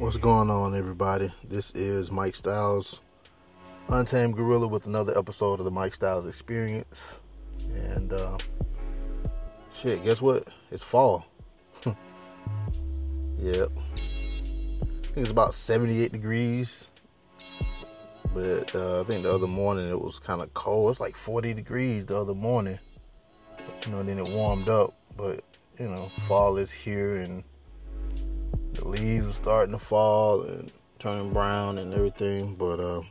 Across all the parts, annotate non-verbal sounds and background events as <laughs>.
What's going on, everybody? This is Mike Styles, Untamed Gorilla, with another episode of the Mike Styles Experience. And uh, shit, guess what? It's fall. <laughs> yep. I think it's about 78 degrees. But uh, I think the other morning it was kind of cold. It's like 40 degrees the other morning. You know, then it warmed up. But, you know, fall is here and the leaves starting to fall and turning brown and everything. But uh,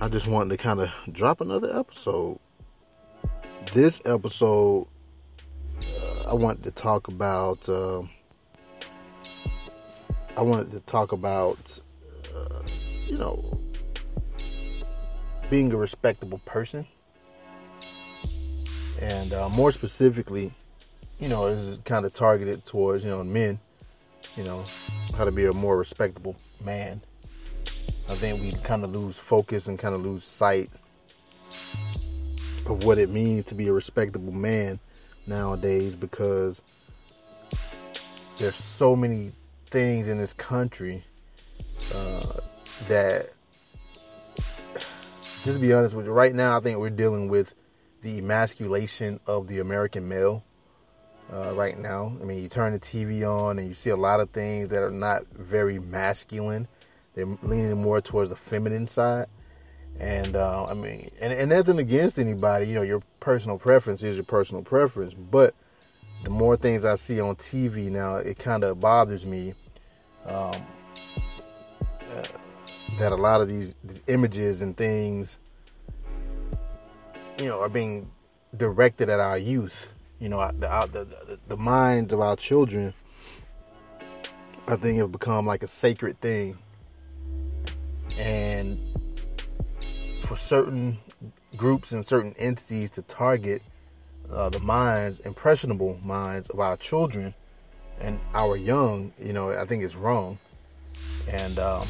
I just wanted to kind of drop another episode. This episode, uh, I wanted to talk about. Uh, I wanted to talk about, uh, you know, being a respectable person, and uh, more specifically, you know, is kind of targeted towards, you know, men, you know, how to be a more respectable man. I think we kind of lose focus and kind of lose sight of what it means to be a respectable man nowadays because there's so many things in this country uh, that just to be honest with you right now i think we're dealing with the emasculation of the american male uh, right now. I mean, you turn the TV on and you see a lot of things that are not very masculine. They're leaning more towards the feminine side. And uh, I mean, and, and nothing against anybody. You know, your personal preference is your personal preference. But the more things I see on TV now, it kind of bothers me um, uh, that a lot of these, these images and things, you know, are being directed at our youth you know, the, the, the, the minds of our children, I think have become like a sacred thing. And for certain groups and certain entities to target uh, the minds, impressionable minds of our children and our young, you know, I think it's wrong. And um,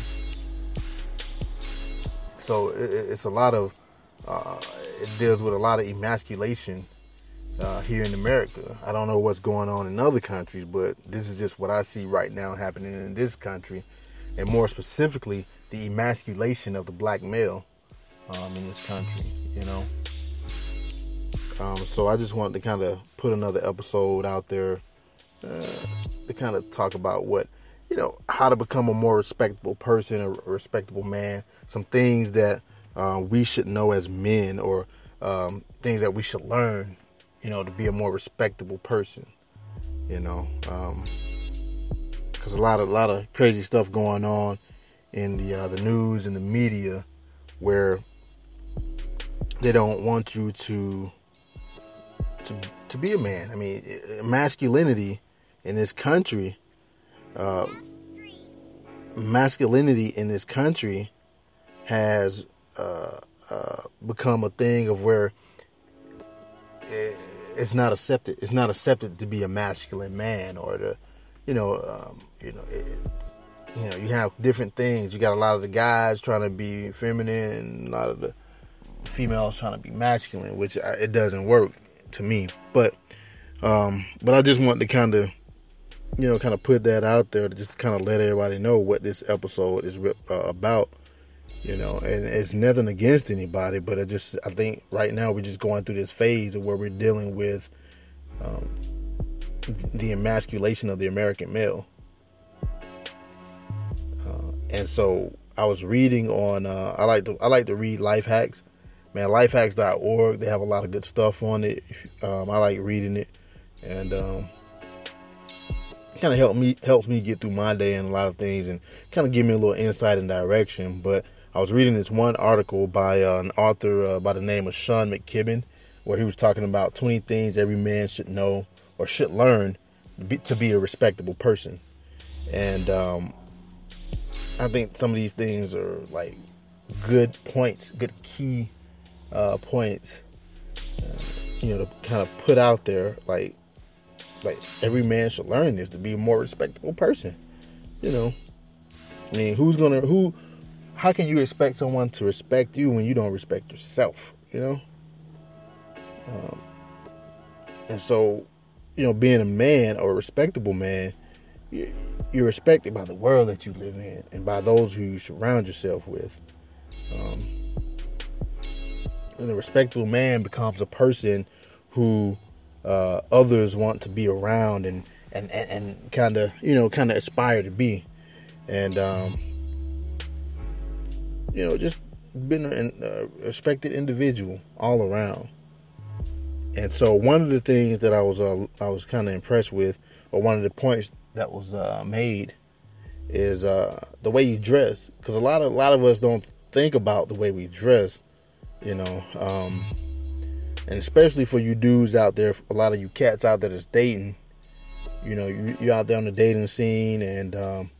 so it, it's a lot of, uh, it deals with a lot of emasculation uh, here in America. I don't know what's going on in other countries, but this is just what I see right now happening in this country, and more specifically, the emasculation of the black male um, in this country. You know. Um, so I just wanted to kind of put another episode out there uh, to kind of talk about what you know how to become a more respectable person, a, respectable man. Some things that uh, we should know as men, or um, things that we should learn you know, to be a more respectable person, you know, because um, a lot of a lot of crazy stuff going on in the uh, the news and the media where they don't want you to to to be a man. I mean, masculinity in this country, uh, masculinity in this country has uh, uh, become a thing of where. It, it's not accepted. It's not accepted to be a masculine man or to, you know, um, you know, you know, you have different things. You got a lot of the guys trying to be feminine, and a lot of the females trying to be masculine, which I, it doesn't work to me. But, um, but I just want to kind of, you know, kind of put that out there to just kind of let everybody know what this episode is uh, about you know and it's nothing against anybody but i just i think right now we're just going through this phase of where we're dealing with um, the emasculation of the american male. Uh, and so i was reading on uh, i like to i like to read life hacks. Man lifehacks.org they have a lot of good stuff on it. Um, i like reading it. And um, kind of help me helps me get through my day and a lot of things and kind of give me a little insight and direction. But I was reading this one article by uh, an author uh, by the name of Sean McKibben. where he was talking about 20 things every man should know or should learn to be, to be a respectable person. And um, I think some of these things are like good points, good key uh, points, uh, you know, to kind of put out there. Like, like every man should learn this to be a more respectable person. You know, I mean, who's gonna who? How can you expect someone to respect you when you don't respect yourself? You know. Um, and so, you know, being a man or a respectable man, you're respected by the world that you live in and by those who you surround yourself with. Um, and a respectable man becomes a person who uh, others want to be around and and and, and kind of you know kind of aspire to be, and um, you know just been a respected individual all around. And so one of the things that I was uh, I was kind of impressed with, or one of the points that was uh, made, is uh, the way you dress. Because a lot of a lot of us don't think about the way we dress, you know. Um, and especially for you dudes out there, a lot of you cats out there that's dating, you know, you, you're out there on the dating scene, and um,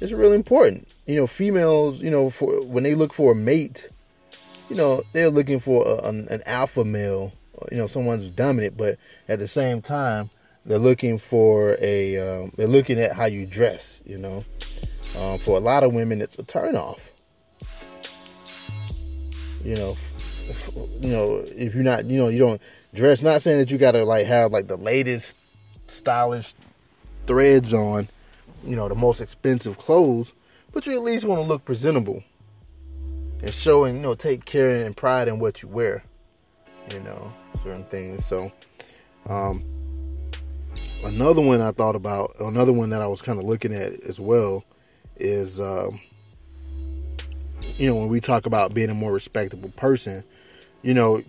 it's really important. You know, females, you know, for when they look for a mate, you know, they're looking for a, an, an alpha male you know someone's dominant, but at the same time they're looking for a um, they're looking at how you dress. You know, um, for a lot of women it's a turnoff. You know, you know if you're not you know you don't dress. Not saying that you gotta like have like the latest stylish threads on, you know, the most expensive clothes, but you at least want to look presentable and showing you know take care and pride in what you wear you know, certain things. So, um, another one I thought about, another one that I was kind of looking at as well, is, um, you know, when we talk about being a more respectable person, you know,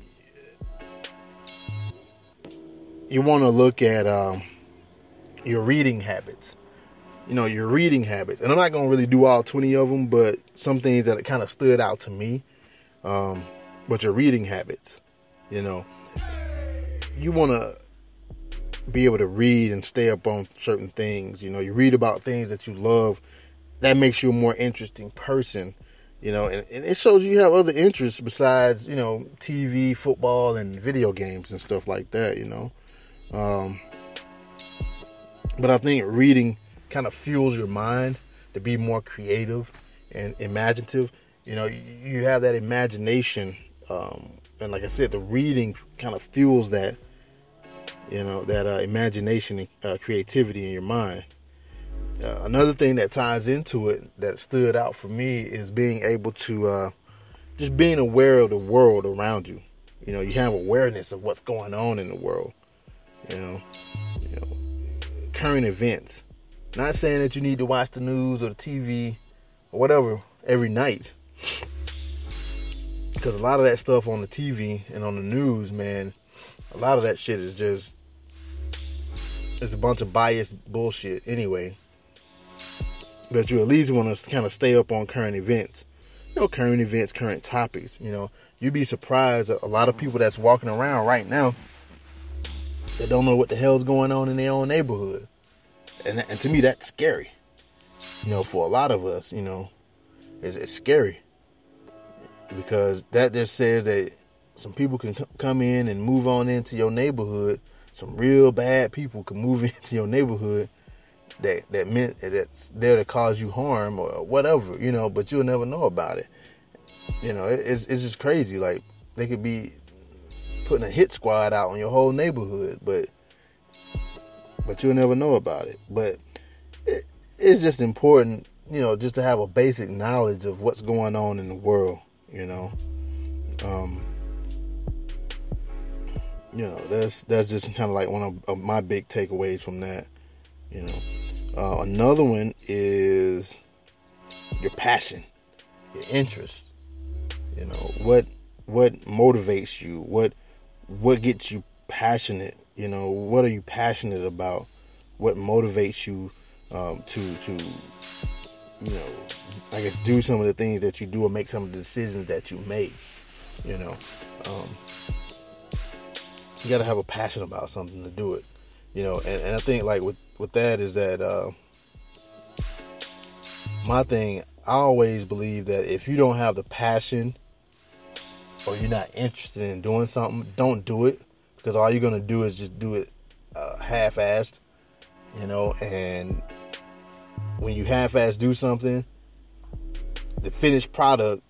you want to look at um, your reading habits. You know, your reading habits. And I'm not going to really do all 20 of them, but some things that kind of stood out to me. Um, but your reading habits. You know, you want to be able to read and stay up on certain things. You know, you read about things that you love. That makes you a more interesting person. You know, and, and it shows you have other interests besides, you know, TV, football, and video games and stuff like that, you know. Um, but I think reading kind of fuels your mind to be more creative and imaginative. You know, you, have that imagination um, and like I said, the reading kind of fuels that, you know, that uh, imagination and uh, creativity in your mind. Uh, another thing that ties into it that stood out for me is being able to uh, just being aware of the world around you. You know, you have awareness of what's going on in the world. You know, you know, current events. Not saying that you need to watch the news or the TV or whatever every night because a lot of that stuff on the TV and on the news, man, a lot of that shit is just it's a bunch of biased bullshit anyway. But you at least want to kind of stay up on current events. You know, current events, current topics. You know, you'd be surprised at a lot of people that's walking around right now that don't know what the hell's going on in their own neighborhood. And, and to me, that's scary. You know, for a lot of us, you know, it's, it's scary because that just says that some people can come in and move on into your neighborhood. Some real bad people can move <laughs> into your neighborhood that that meant that's there to cause you harm or whatever, you know. But you'll never know about it. You know, it's it's just crazy. Like they could be putting a hit squad out on your whole neighborhood, but but you'll never know about it. But it, it's just important, you know, just to have a basic knowledge of what's going on in the world you know? Um you know that's that's just kind of like one of, of, my big takeaways from that you know? Uh, another one is your passion your interest you know? What what motivates you? What what gets you passionate you know what are you passionate about what motivates you um, to to you know I guess do some of the things that you do or make some of the decisions that you make. You know, um, you got to have a passion about something to do it, you know. And, and I think like with with that is that uh, my thing. I always believe that if you don't have the passion or you're not interested in doing something, don't do it because all you're gonna do is just do it uh, half-assed, you know. And when you half-ass do something, the finished product,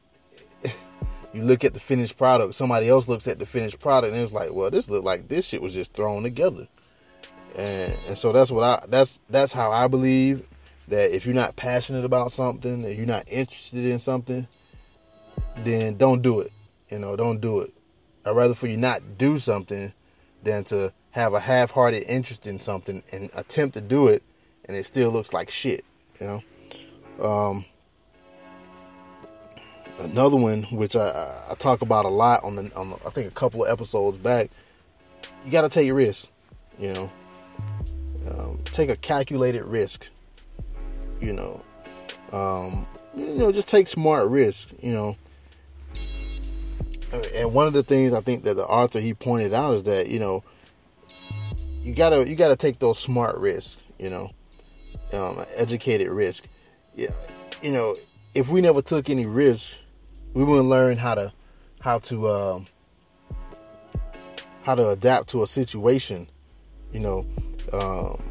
<laughs> you look at the finished product. Somebody else looks at the finished product and it's like, well, this look like this shit was just thrown together. And, and so that's what I that's that's how I believe that if you're not passionate about something, if you're not interested in something, then don't do it. You know, don't do it. I'd rather for you not do something than to have a half-hearted interest in something and attempt to do it and it still looks like shit. You know. Um, another one which I, I talk about a lot on the on the, I think a couple of episodes back. You got to take a risk. You know, um, take a calculated risk. You know, um, you know, just take smart risks. You know, and one of the things I think that the author he pointed out is that you know you gotta you gotta take those smart risks. You know, um, educated risk. Yeah, you know, if we never took any risks, we wouldn't learn how to how to um, how to adapt to a situation. You know, um,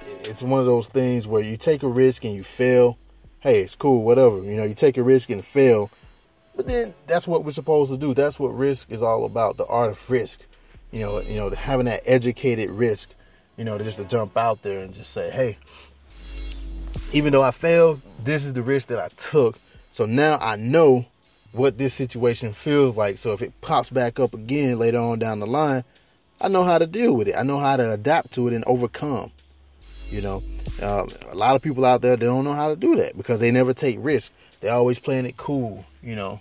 it's one of those things where you take a risk and you fail. Hey, it's cool, whatever. You know, you take a risk and fail, but then that's what we're supposed to do. That's what risk is all about. The art of risk. You know, you know, having that educated risk. You know, just to jump out there and just say, hey, even though I failed, this is the risk that I took. So now I know what this situation feels like. So if it pops back up again later on down the line, I know how to deal with it. I know how to adapt to it and overcome. You know, um, a lot of people out there they don't know how to do that because they never take risks. They're always playing it cool. You know,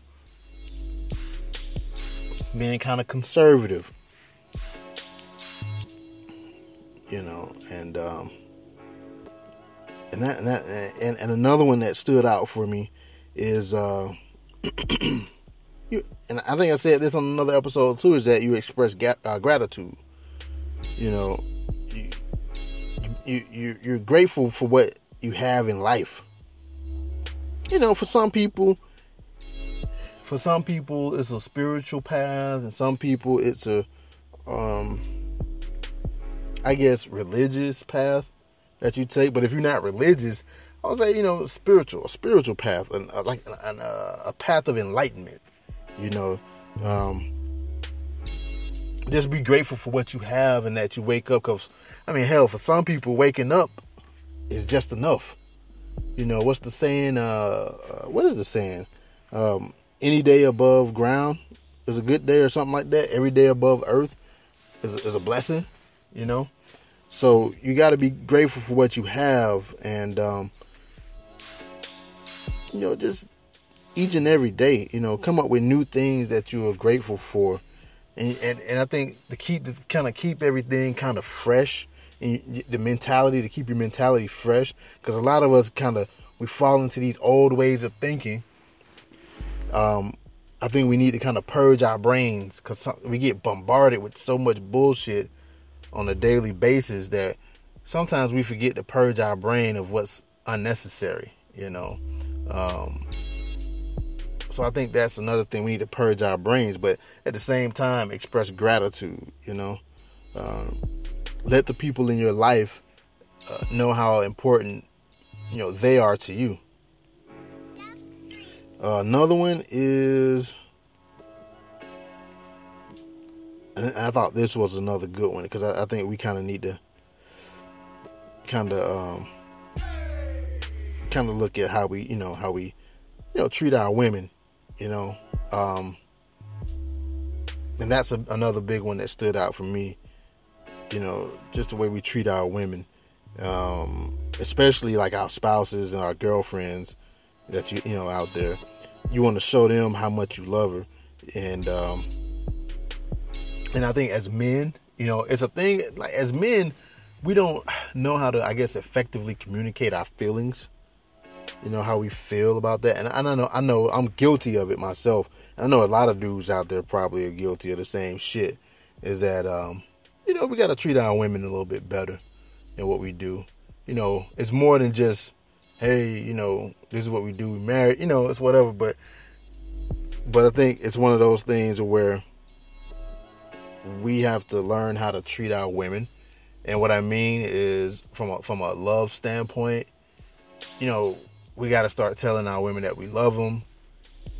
being kind of conservative. You know, and um, and that and that and, and another one that stood out for me is uh <clears throat> you, and I think I said this on another episode too is that you express ga- uh, gratitude. You know, you, you you you're grateful for what you have in life. You know, for some people, for some people it's a spiritual path, and some people it's a, um, I guess religious path that you take. But if you're not religious, I would say you know spiritual, a spiritual path, and uh, like an, uh, a path of enlightenment. You know, um, just be grateful for what you have and that you wake up. Cause I mean, hell, for some people, waking up is just enough. You know, what's the saying? Uh, uh, what is the saying? Um, any day above ground is a good day, or something like that. Every day above earth is a, is a blessing. You know, so you got to be grateful for what you have, and um, you know, just each and every day, you know, come up with new things that you are grateful for, and and, and I think to keep to kind of keep everything kind of fresh, and the mentality to keep your mentality fresh, because a lot of us kind of we fall into these old ways of thinking. Um, I think we need to kind of purge our brains because we get bombarded with so much bullshit on a daily basis that sometimes we forget to purge our brain of what's unnecessary, you know. Um, so I think that's another thing we need to purge our brains, but at the same time express gratitude, you know. Um, let the people in your life uh, know how important you know they are to you. Uh, another one is I thought this was another good one because I, I, think we kind of need to kind of um, kind of look at how we you know how we you know treat our women you know? Um, and that's a, another big one that stood out for me you know just the way we treat our women. Um, especially like our spouses and our girlfriends that you you know out there you want to show them how much you love her and um, and I think as men, you know, it's a thing like as men, we don't know how to, I guess, effectively communicate our feelings. You know how we feel about that, and I know, I know, I'm guilty of it myself. I know a lot of dudes out there probably are guilty of the same shit. Is that um, you know we got to treat our women a little bit better than what we do. You know, it's more than just hey, you know, this is what we do. We married, you know, it's whatever. But but I think it's one of those things where we have to learn how to treat our women. And what I mean is from a, from a love standpoint, you know, we got to start telling our women that we love them.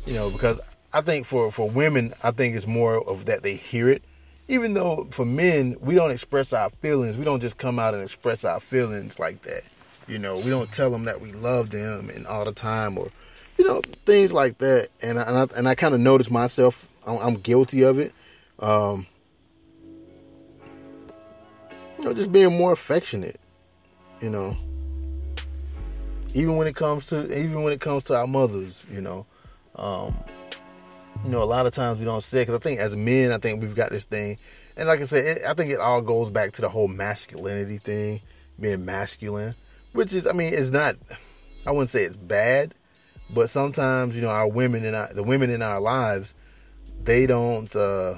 You know, because I think for for women, I think it's more of that they hear it. Even though for men, we don't express our feelings. We don't just come out and express our feelings like that. You know, we don't tell them that we love them and all the time or you know things like that. And I, and I, and I kind of notice myself, I'm, I'm, guilty of it. Um, you know, just being more affectionate. You know, even when it comes to even when it comes to our mothers, you know, um, you know, a lot of times we don't say because I think as men, I think we've got this thing, and like I said, it, I think it all goes back to the whole masculinity thing, being masculine, which is, I mean, it's not, I wouldn't say it's bad, but sometimes you know our women and the women in our lives, they don't. uh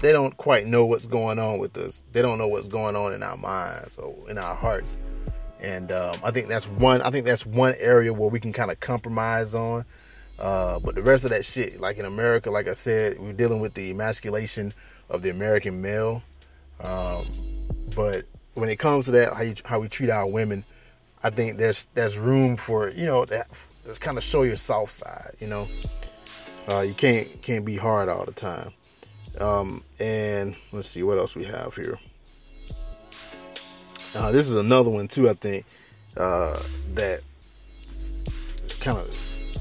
they don't quite know what's going on with us. They don't know what's going on in our minds or in our hearts. And um, I think that's one. I think that's one area where we can kind of compromise on. Uh, but the rest of that shit, like in America, like I said, we're dealing with the emasculation of the American male. Um, but when it comes to that, how you, how we treat our women, I think there's there's room for you know that kind of show your soft side. You know, uh, you can't can't be hard all the time. Um, and let's see what else we have here. Uh, this is another one too. I think uh, that kind of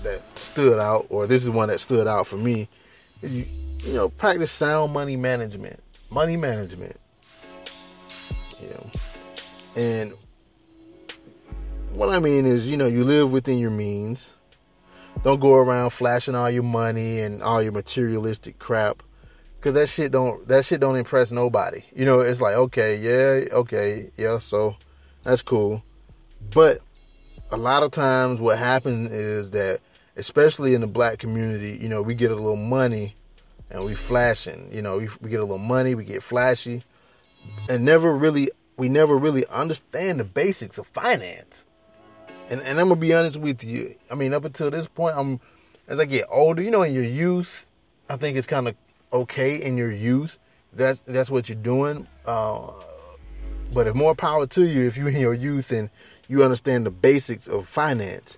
that stood out, or this is one that stood out for me. You, you know, practice sound money management. Money management. You and what I mean is, you know, you live within your means. Don't go around flashing all your money and all your materialistic crap Cause that shit don't that shit don't impress nobody. You know, it's like okay, yeah, okay, yeah, so that's cool. But a lot of times, what happens is that, especially in the black community, you know, we get a little money and we flashing. You know, we, we get a little money, we get flashy, and never really we never really understand the basics of finance. And and I'm gonna be honest with you. I mean, up until this point, I'm as I get older, you know, in your youth, I think it's kind of okay in your youth. That's that's what you're doing. Uh, but if more power to you if you're in your youth and you understand the basics of finance.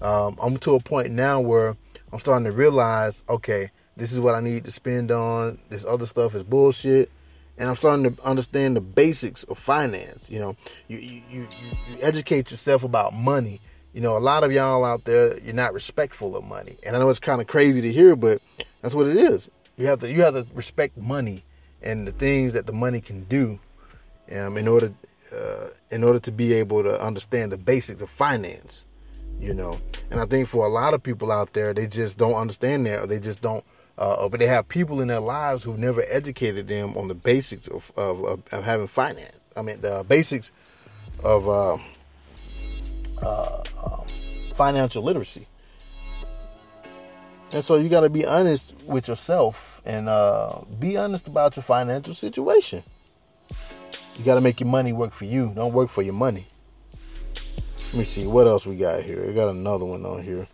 Um, I'm to a point now where I'm starting to realize, okay, this is what I need to spend on. This other stuff is bullshit, and I'm starting to understand the basics of finance. You know, you you you, you educate yourself about money. You know, a lot of y'all out there, you're not respectful of money, and I know it's kind of crazy to hear, but that's what it is. You have to you have to respect money and the things that the money can do, um, in order uh, in order to be able to understand the basics of finance. You know, and I think for a lot of people out there, they just don't understand that, or they just don't. Uh, but they have people in their lives who've never educated them on the basics of of, of, of having finance. I mean, the basics of uh, uh, um, financial literacy. And so you got to be honest with yourself and uh, be honest about your financial situation. You got to make your money work for you. Don't work for your money. Let me see what else we got here. We got another one on here.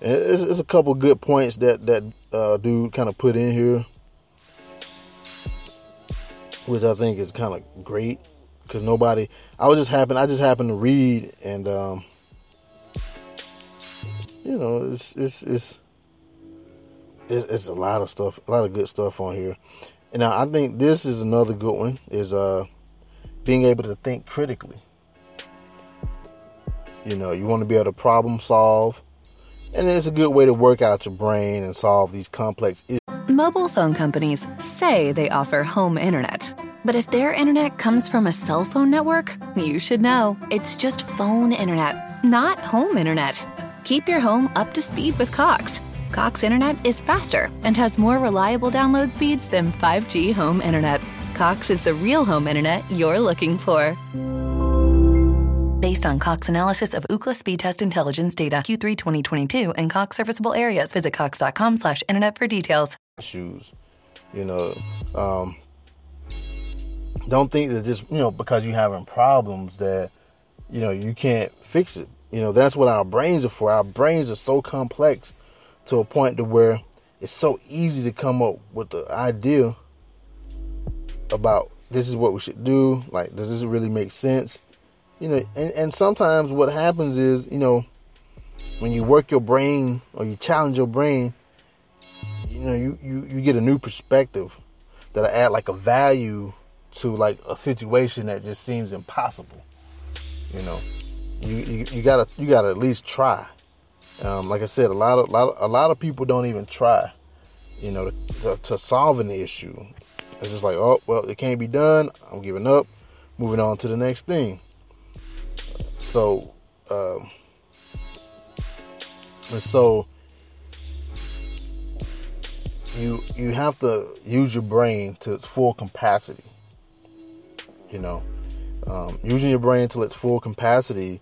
It's, it's a couple good points that that uh, dude kind of put in here, which I think is kind of great because nobody. I was just happen. I just happened to read and um, you know it's it's it's it's, it's a lot of stuff, a lot of good stuff on here. And now I think this is another good one is uh being able to think critically. You know, you want to be able to problem solve, and it's a good way to work out your brain and solve these complex issues. Mobile phone companies say they offer home internet. But if their internet comes from a cell phone network, you should know. It's just phone internet, not home internet. Keep your home up to speed with Cox. Cox Internet is faster and has more reliable download speeds than 5G home internet. Cox is the real home internet you're looking for. Based on Cox analysis of Ookla speed test intelligence data Q3 2022 and Cox serviceable areas, visit cox.com slash internet for details. Shoes, you know, um, don't think that just, you know, because you're having problems that, you know, you can't fix it. You know, that's what our brains are for. Our brains are so complex to a point to where it's so easy to come up with the idea about this is what we should do. Like, does this really make sense? You know, and, and sometimes what happens is, you know, when you work your brain or you challenge your brain, you know, you, you, you get a new perspective that add like a value to like a situation that just seems impossible. You know, you, you, you gotta you gotta at least try. Um, like I said, a lot of, lot of, a lot of people don't even try. You know, to, to, to solve an issue. It's just like, oh well, it can't be done. I'm giving up. Moving on to the next thing. So, um, and so you you have to use your brain to its full capacity. You know, um, using your brain to its full capacity.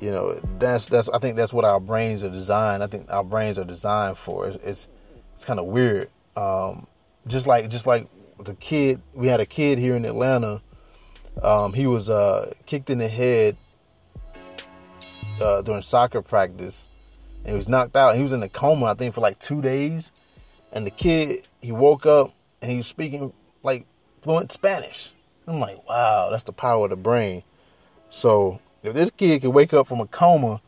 You know, that's that's I think that's what our brains are designed. I think our brains are designed for. It's it's, it's kind of weird. Um, just like just like the kid, we had a kid here in Atlanta. Um, he was uh, kicked in the head uh, during soccer practice, and he was knocked out. He was in a coma, I think, for like two days. And the kid, he woke up and he was speaking like fluent Spanish. I'm like, wow, that's the power of the brain. So if this kid could wake up from a coma,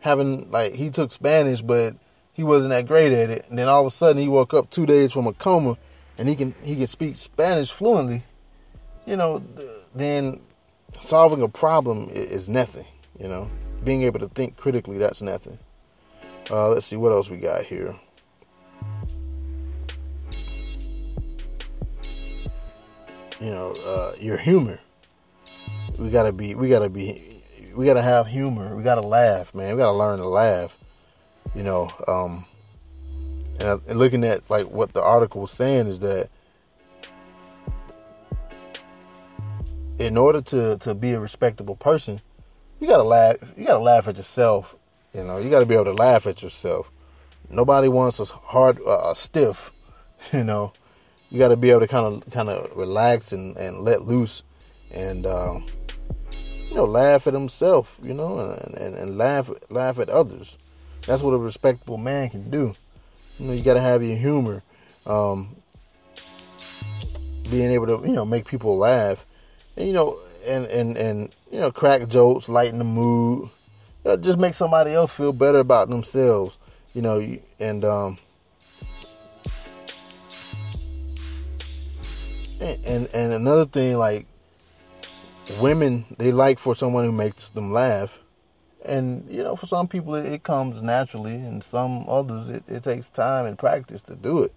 having like he took Spanish, but he wasn't that great at it, and then all of a sudden he woke up two days from a coma, and he can he can speak Spanish fluently, you know, then solving a problem is nothing. You know, being able to think critically, that's nothing. Uh, let's see what else we got here. you know, uh, your humor. We gotta be, we gotta be, we gotta have humor. We gotta laugh, man. We gotta learn to laugh. You know, um, and, and looking at like what the article was saying is that in order to to be a respectable person, you gotta laugh. You gotta laugh at yourself. You know, you gotta be able to laugh at yourself. Nobody wants us hard, uh, stiff. <laughs> You know, you got to be able to kind of kind of relax and, and let loose and um, you know laugh at himself you know and, and, and laugh laugh at others that's what a respectable man can do you know you got to have your humor um, being able to you know make people laugh and you know and and and you know crack jokes lighten the mood. You know, just make somebody else feel better about themselves you know and um, and and another thing like women they like for someone who makes them laugh. And you know for some people it, it comes naturally and some others it, it, takes time and practice to do it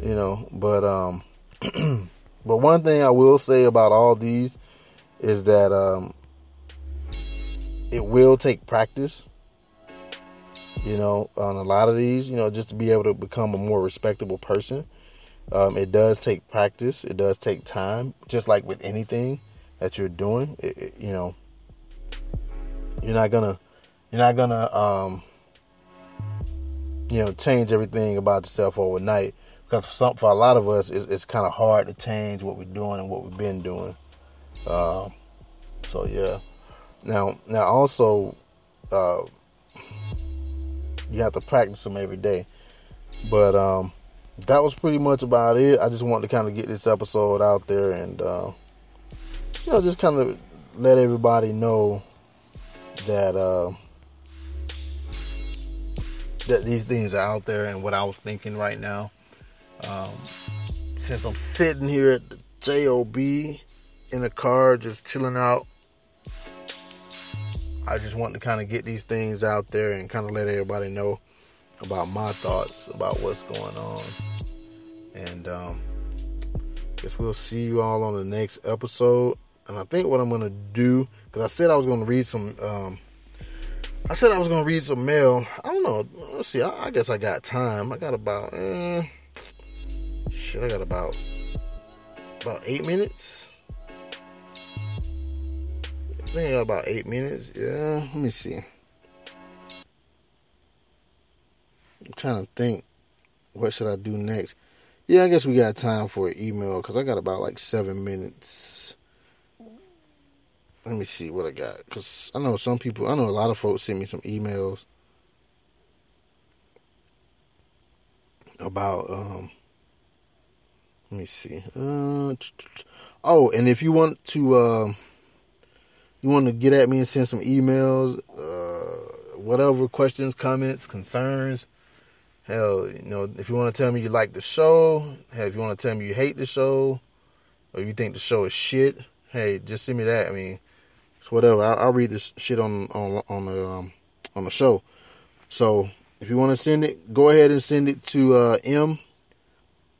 you know but um <clears throat> but one thing i will say about all these is that um it will take practice you know on a lot of these you know just to be able to become a more respectable person um, it does take practice. It does take time, just like with anything that you're doing. It, it, you know, you're not gonna, you're not gonna, um, you know, change everything about yourself overnight. Because for, some, for a lot of us, it's, it's kind of hard to change what we're doing and what we've been doing. Um, so yeah. Now, now also, uh, you have to practice them every day. But um, that was pretty much about it. I just wanted to kind of get this episode out there and, uh, you know, just kind of let everybody know that uh, that these things are out there and what I was thinking right now. Um, since I'm sitting here at the JOB in the car, just chilling out, I just want to kind of get these things out there and kind of let everybody know about my thoughts about what's going on. And um, guess we'll see you all on the next episode. And I think what I'm gonna do, because I said I was gonna read some. Um, I said I was gonna read some mail. I don't know. Let's see. I, I guess I got time. I got about. Eh, shit. I got about about eight minutes. Think I got about eight minutes. Yeah, let me see. I'm trying to think. What should I do next? Yeah, I guess we got time for an email because I got about like seven minutes. Let me see what I got because I know some people. I know a lot of folks sent me some emails about. um Let me see. Uh, oh, and if you want to. Uh, you want to get at me and send some emails, uh, whatever questions, comments, concerns. Hell, you know, if you want to tell me you like the show, if you want to tell me you hate the show, or you think the show is shit, hey, just send me that. I mean, it's whatever. I'll, I'll read this shit on on on the um, on the show. So if you want to send it, go ahead and send it to uh, M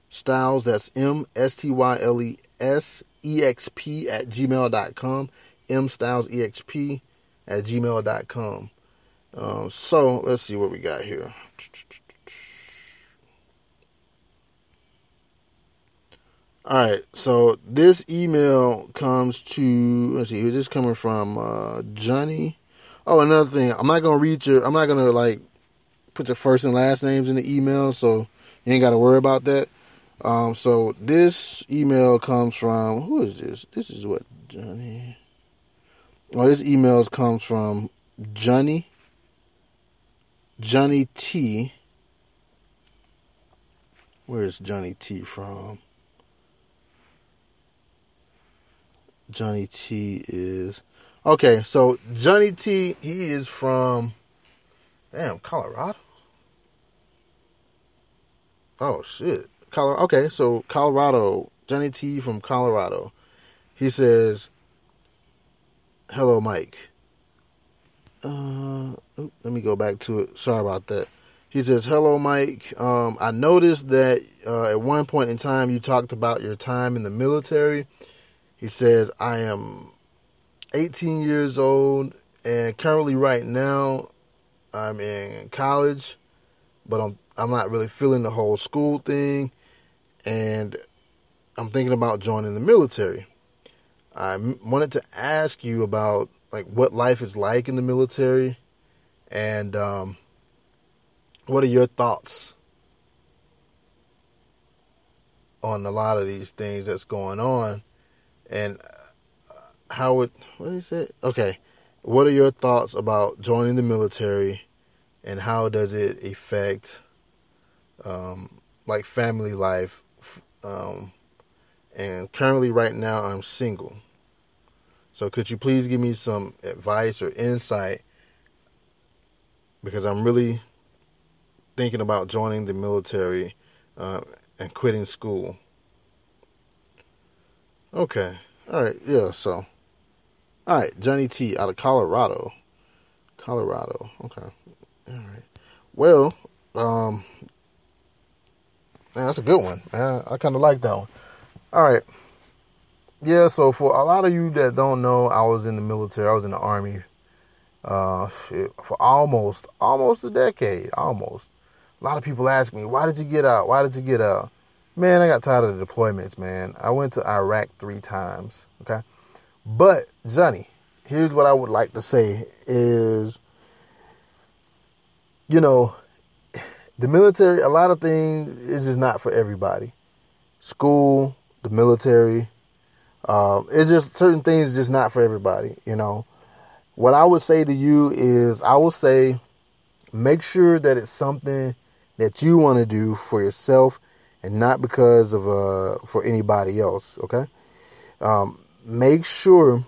Styles. That's M S T Y L E S E X P at gmail.com mstylesexp at gmail.com. Um, so let's see what we got here. All right, so this email comes to let's see, this coming from? Uh, Johnny. Oh, another thing, I'm not gonna read your. I'm not gonna like put your first and last names in the email, so you ain't got to worry about that. Um, so this email comes from who is this? This is what Johnny. Well, this email comes from Johnny Johnny T. Where is Johnny T from? Johnny T is okay. So Johnny T, he is from damn Colorado. Oh shit, Colorado. Okay, so Colorado. Johnny T from Colorado. He says, hello, Mike. Uh, let me go back to it. Sorry about that. He says, "Hello, Mike. Um, I noticed that uh, at one point in time you talked about your time in the military." He says, "I am 18 years old and currently, right now, I'm in college, but I'm I'm not really feeling the whole school thing, and I'm thinking about joining the military." I wanted to ask you about like what life is like in the military, and um, what are your thoughts on a lot of these things that's going on, and uh, how it what he say? Okay, what are your thoughts about joining the military, and how does it affect um, like family life? Um, and currently, right now, I'm single. So could you please give me some advice or insight? Because I'm really thinking about joining the military uh, and quitting school. Okay. All right. Yeah. So, all right. Johnny T out of Colorado. Colorado. Okay. All right. Well, um, man, that's a good one. I kind of like that one. All right yeah, so for a lot of you that don't know, I was in the military. I was in the army uh, for almost almost a decade. Almost. A lot of people ask me, "Why did you get out? Why did you get out?" Man, I got tired of the deployments. Man, I went to Iraq three times. Okay, but Johnny, here's what I would like to say: is you know, the military. A lot of things is just not for everybody. School, the military, um, it's just certain things just not for everybody, you know. What I would say to you is I will say make sure that it's something that you want to do for yourself and not because of uh for anybody else, okay? Um, make sure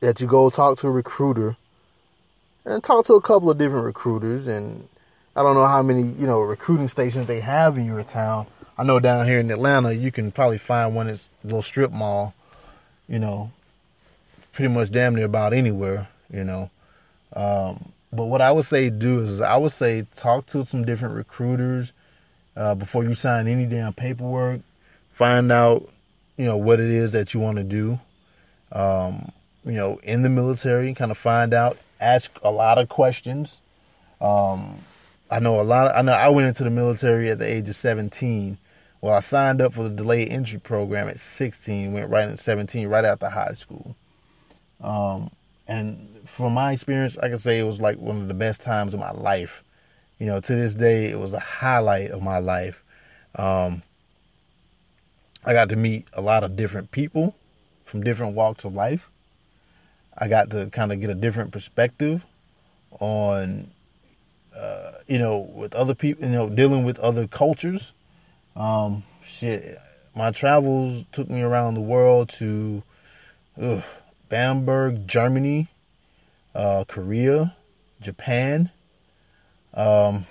that you go talk to a recruiter and talk to a couple of different recruiters and I don't know how many, you know, recruiting stations they have in your town I know down here in Atlanta, you can probably find one that's a little strip mall, you know, pretty much damn near about anywhere, you know. Um, but what I would say do is I would say talk to some different recruiters uh, before you sign any damn paperwork. Find out, you know, what it is that you want to do. Um, you know, in the military, kind of find out, ask a lot of questions. Um, I know a lot. Of, I know I went into the military at the age of 17 well, I signed up for the delayed entry program at 16, went right at 17, right after high school. Um, and from my experience, I can say it was like one of the best times of my life. You know, to this day, it was a highlight of my life. Um, I got to meet a lot of different people from different walks of life. I got to kind of get a different perspective on, uh, you know, with other people, you know, dealing with other cultures. Um, shit, my travels took me around the world to ugh, Bamberg, Germany, uh, Korea, Japan. Um,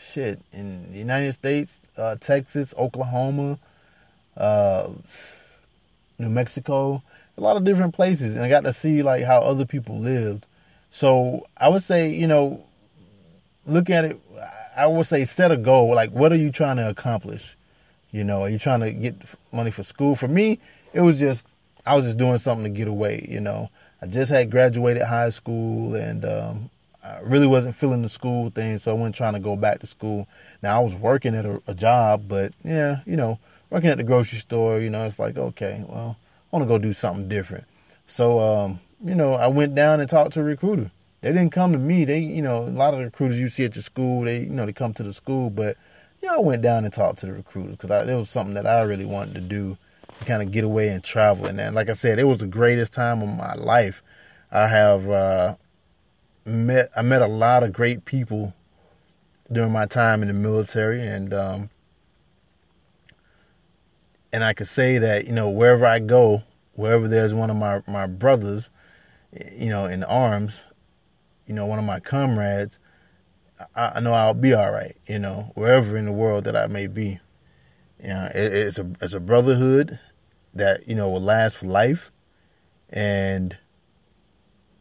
shit, in the United States, uh, Texas, Oklahoma, uh, New Mexico, a lot of different places, and I got to see like how other people lived. So I would say, you know, look at it. I would say set a goal. Like, what are you trying to accomplish? You know, are you trying to get money for school? For me, it was just I was just doing something to get away. You know, I just had graduated high school and um, I really wasn't feeling the school thing, so I wasn't trying to go back to school. Now I was working at a, a job, but yeah, you know, working at the grocery store, you know, it's like okay, well, I want to go do something different. So, um, you know, I went down and talked to a recruiter. They didn't come to me. They, you know, a lot of the recruiters you see at your school, they, you know, they come to the school, but you know, I went down and talked to the recruiters because it was something that I really wanted to do, to kind of get away and travel. And then, like I said, it was the greatest time of my life. I have uh, met I met a lot of great people during my time in the military, and um, and I could say that you know wherever I go, wherever there's one of my my brothers, you know, in arms, you know, one of my comrades I, I know I'll be all right. You know, wherever in the world that I may be. You know, it, it's a it's a brotherhood that you know will last for life, and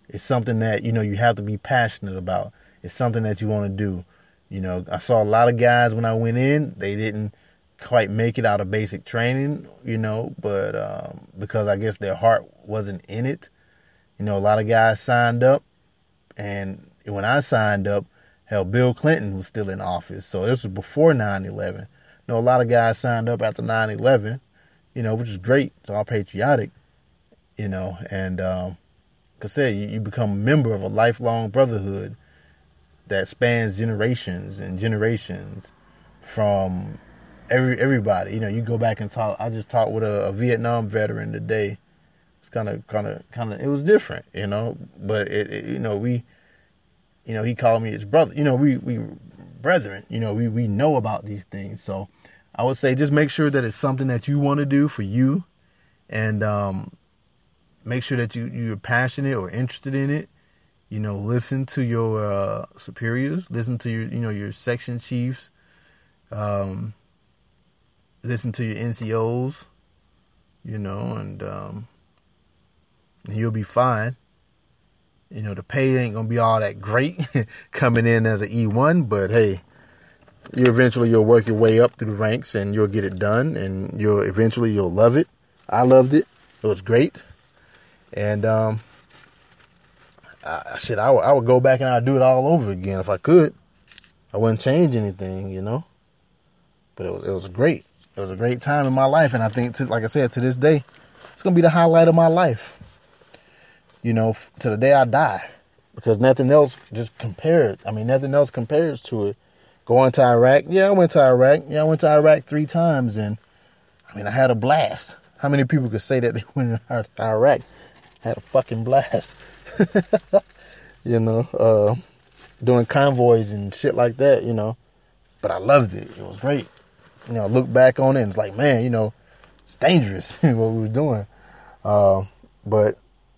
it's something that you know you have to be passionate about. It's something that you want to do. You know, I saw a lot of guys when I went in, they didn't quite make it out of basic training, you know, but um, because I guess their heart wasn't in it. You know, a lot of guys signed up, and when I signed up, Hell, Bill Clinton was still in office. So this was before 9 11. You know, a lot of guys signed up after 9 11, you know, which is great. It's all patriotic, you know, and um, like I said, you, you become a member of a lifelong brotherhood that spans generations and generations from every everybody. You know, you go back and talk. I just talked with a, a Vietnam veteran today. Kind of, kind of, kind of. It was different, you know. But it, it, you know, we you know, he called me his brother. You know, we we brethren. You know, we we know about these things. So I would say just make sure that it's something that you want to do for you, and um, make sure that you you're passionate or interested in it. You know, listen to your uh, superiors. Listen to your you know your section chiefs. Um, listen to your NCOs. You know, and um, and you'll be fine. You know, the pay ain't gonna be all that great <laughs> coming in as an E1, but hey, you eventually you'll work your way up through the ranks and you'll get it done and you'll eventually you'll love it. I loved it. It was great. And um I, shit, I, would, I would go back and I'd do it all over again if I could. I wouldn't change anything, you know. But it was it was great. It was a great time in my life, and I think, to, like I said, to this day, it's gonna be the highlight of my life you know, to the day I die, because nothing else just compared. I mean, nothing else compares to it. Going to Iraq, yeah, I went to Iraq. Yeah, I went to Iraq three times, and I mean, I had a blast. How many people could say that they <laughs> went to Iraq? Had a fucking blast. <laughs> you know, uh, doing convoys and shit like that. You know, but I loved it. It was great. You know, look back on it, and it's like, man, you know, it's dangerous <laughs> what we were doing. Uh, but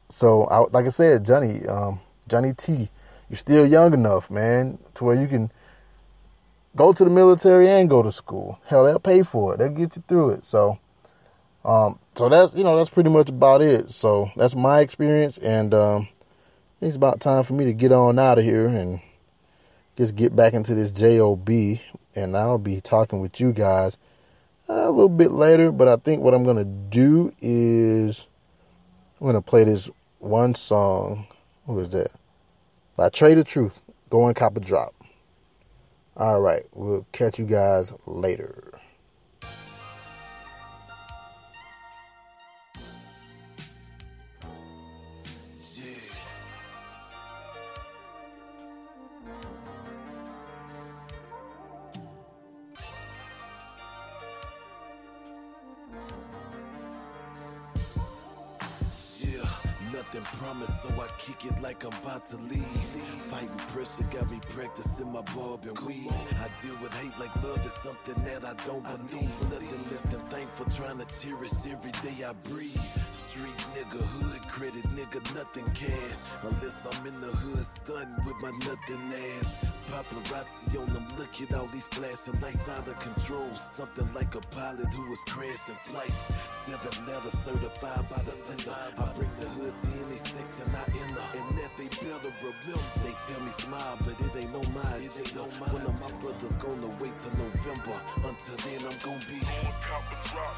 so, I, like I said, Johnny, um, Johnny T, you're still young enough, man, to where you can go to the military and go to school. Hell, they'll pay for it. They'll get you through it. So, um, so that's you know that's pretty much about it. So that's my experience, and um, it's about time for me to get on out of here and just get back into this job. And I'll be talking with you guys a little bit later. But I think what I'm gonna do is I'm gonna play this one song. What was that? By Trae tha Truth. Go and cop a drop. All right. We'll catch you guys later. About to leave. Fighting pressure got me practicing my bob and weed. I deal with hate like love is something that I don't believe. Nothing less than thankful, trying to cherish every day I breathe. Street nigga, hood credit nigga, nothing cash. Unless I'm in the hood stunting with my nothing ass. Paparazzi on them, look at all these flashing lights out of control. Something like a pilot who was crashing flights. Seven letters certified by the sender. I bring the hood to any section I enter. And that they better remember. They tell me smile, but it ain't no my agenda. One of my brothers gonna wait till November. Until then, I'm gonna be Going copper drop,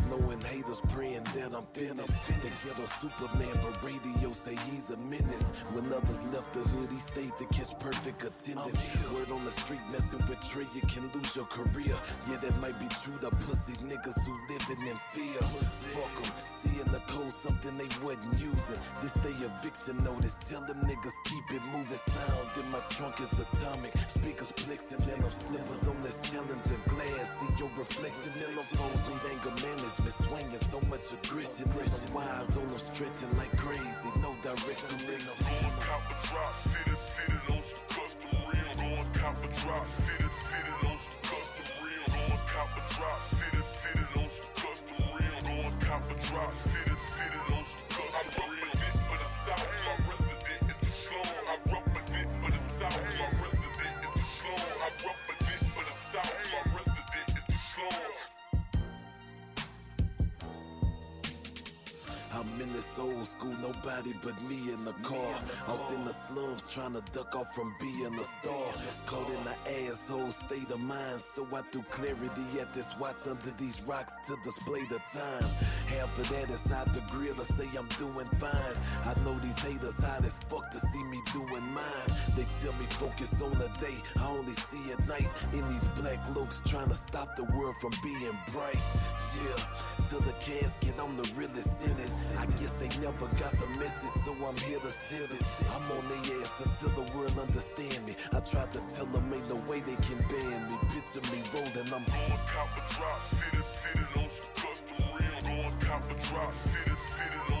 knowing haters praying that I'm finished. They ghetto Superman, but radio say he's a menace. When others left the hood, he stayed to catch perfect attendance. Word on the street, messing with Trae, you can lose your career. Yeah, that might be true. The pussy niggas who living in fear. Fuck 'em. See in the code something they wasn't using. This day eviction notice. Tell them niggas keep it moving. Sound in my trunk is atomic. Speakers flexing, then I'm slippers on this challenger glass. See your reflection in them phones. Need anger management. Swinging so much aggression. I'm wise on them stretching like crazy. No direction. Going copper drop, city, city, on some custom real. Going copper drop, city, but me in the car. Off in the slums, trying to duck off from being a star. Caught in the asshole state of mind, so I threw clarity at this watch under these rocks to display the time. Half of that inside the grill to say I'm doing fine. I know these haters hot as fuck to see me doing mine. They tell me focus on the day, I only see at night. In these black looks, trying to stop the world from being bright. Yeah, till the casket, I'm the realest in it. I guess they never got the message, so I'm here to send it. I'm on their ass until the world understand me. I tried to tell them ain't no way they can ban me. Picture me rolling, I'm Going copper drop, city, city, on some custom real. Going copper drop, city, city,